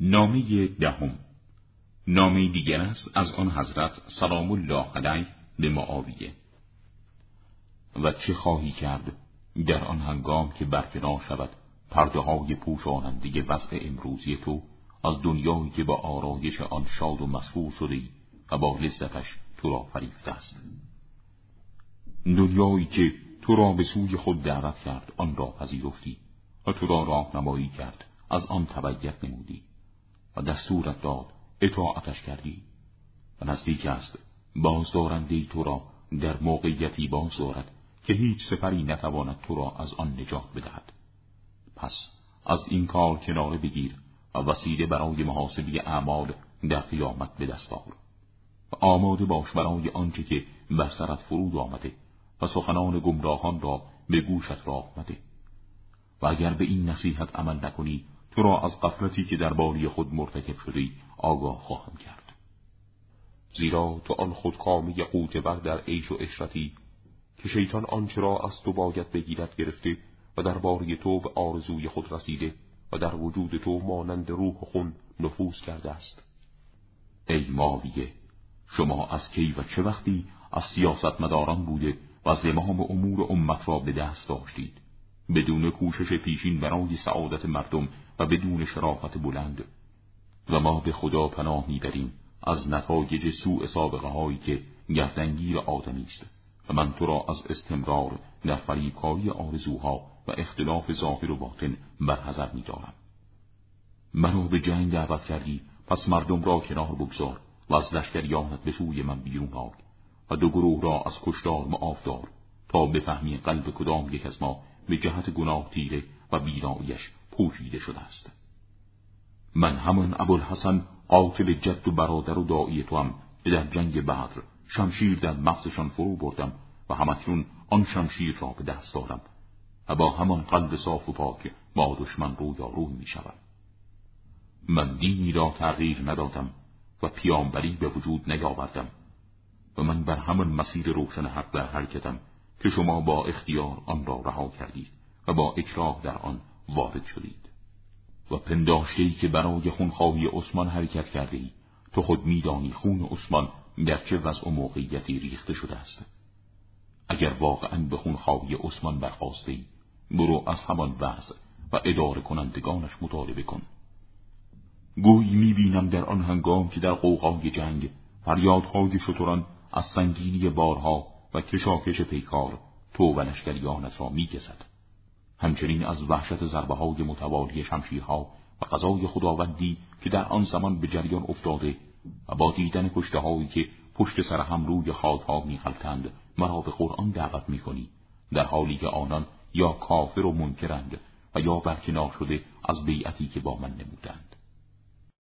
نامه دهم. نامه دیگر است از آن حضرت سلام الله علیه به معاویه. و چه خواهی کرد در آن هنگام که برکنار شود پرده های پوشاننده وضع امروزی تو از دنیایی که با آرایش آن شاد و مسرور شده و با لذتش تو را فریفته است. دنیایی که تو را به سوی خود دعوت کرد آن را پذیرفتی و تو را راهنمایی کرد از آن تبعیت نمودی. و دستورت داد اطاعتش کردی. و نزدیک است بازدارنده تو را در موقعیتی باز دارد که هیچ سفری نتواند تو را از آن نجات بدهد. پس از این کار کناره بگیر و وسیله برای محاسبه اعمال در قیامت به دست آور. و آماده باش برای آنچه که بر سرت فرود آمده و سخنان گمراهان را به گوشت را آمده و اگر به این نصیحت عمل نکنی تو را از قفلتی که در باری خود مرتکب شدی آگاه خواهم کرد. زیرا تو آن خودکامی قوت بر در عیش و اشرتی که شیطان آنچه را از تو باید بگیرد گرفته و در باری تو به آرزوی خود رسیده و در وجود تو مانند روح خون نفوذ کرده است. ای ماویه شما از کی و چه وقتی از سیاستمداران بوده و زمام امور امت را به دست داشتید؟ بدون کوشش پیشین برای سعادت مردم و بدون شرافت بلند. و ما به خدا پناه می‌بریم از نتایج سوء سابقه هایی که گردنگیر آدمی است. و من تو را از استمرار در فریبکاری آرزوها و اختلاف ظاهر و باطن برحضر میدارم. منو به جنگ دعوت کردی پس مردم را کنار بگذار و از لشکریانت به سوی من بیرون آر و دو گروه را از کشتار معاف دار تا بفهمی قلب کدام یک از ما به جهت گناه تیره و بینایش پوشیده شده است من همان ابوالحسن قاتل جد و برادر و دایی تو هم در جنگ بدر شمشیر در مغزشان فرو بردم و همکنون آن شمشیر را به دست دارم و با همان قلب صاف و پاک با دشمن رو روی می شود. من دینی را تغییر ندادم و پیامبری به وجود نیاوردم و من بر همان مسیر روشن حق در حرکتم که شما با اختیار آن را رها کردید و با اکراه در آن وارد شدید. و پنداشتهی که برای خونخواهی عثمان حرکت کرده ای تو خود میدانی خون عثمان در چه وضع و موقعیتی ریخته شده است. اگر واقعا به خونخواهی عثمان برخواسته ای برو از همان وضع و اداره کنندگانش مطالبه کن. گویی می‌بینم در آن هنگام که در قوقای جنگ فریادهای شتران از سنگینی بارها و کشاکش پیکار تو و لشکریانت را میگزد همچنین از وحشت ضربه های متوالی شمشیرها و قضای خداوندی که در آن زمان به جریان افتاده و با دیدن کشته هایی که پشت سر هم روی خاکها میخلتند مرا به قرآن دعوت می‌کنی. در حالی که آنان یا کافر و منکرند و یا برکنار شده از بیعتی که با من نمودند.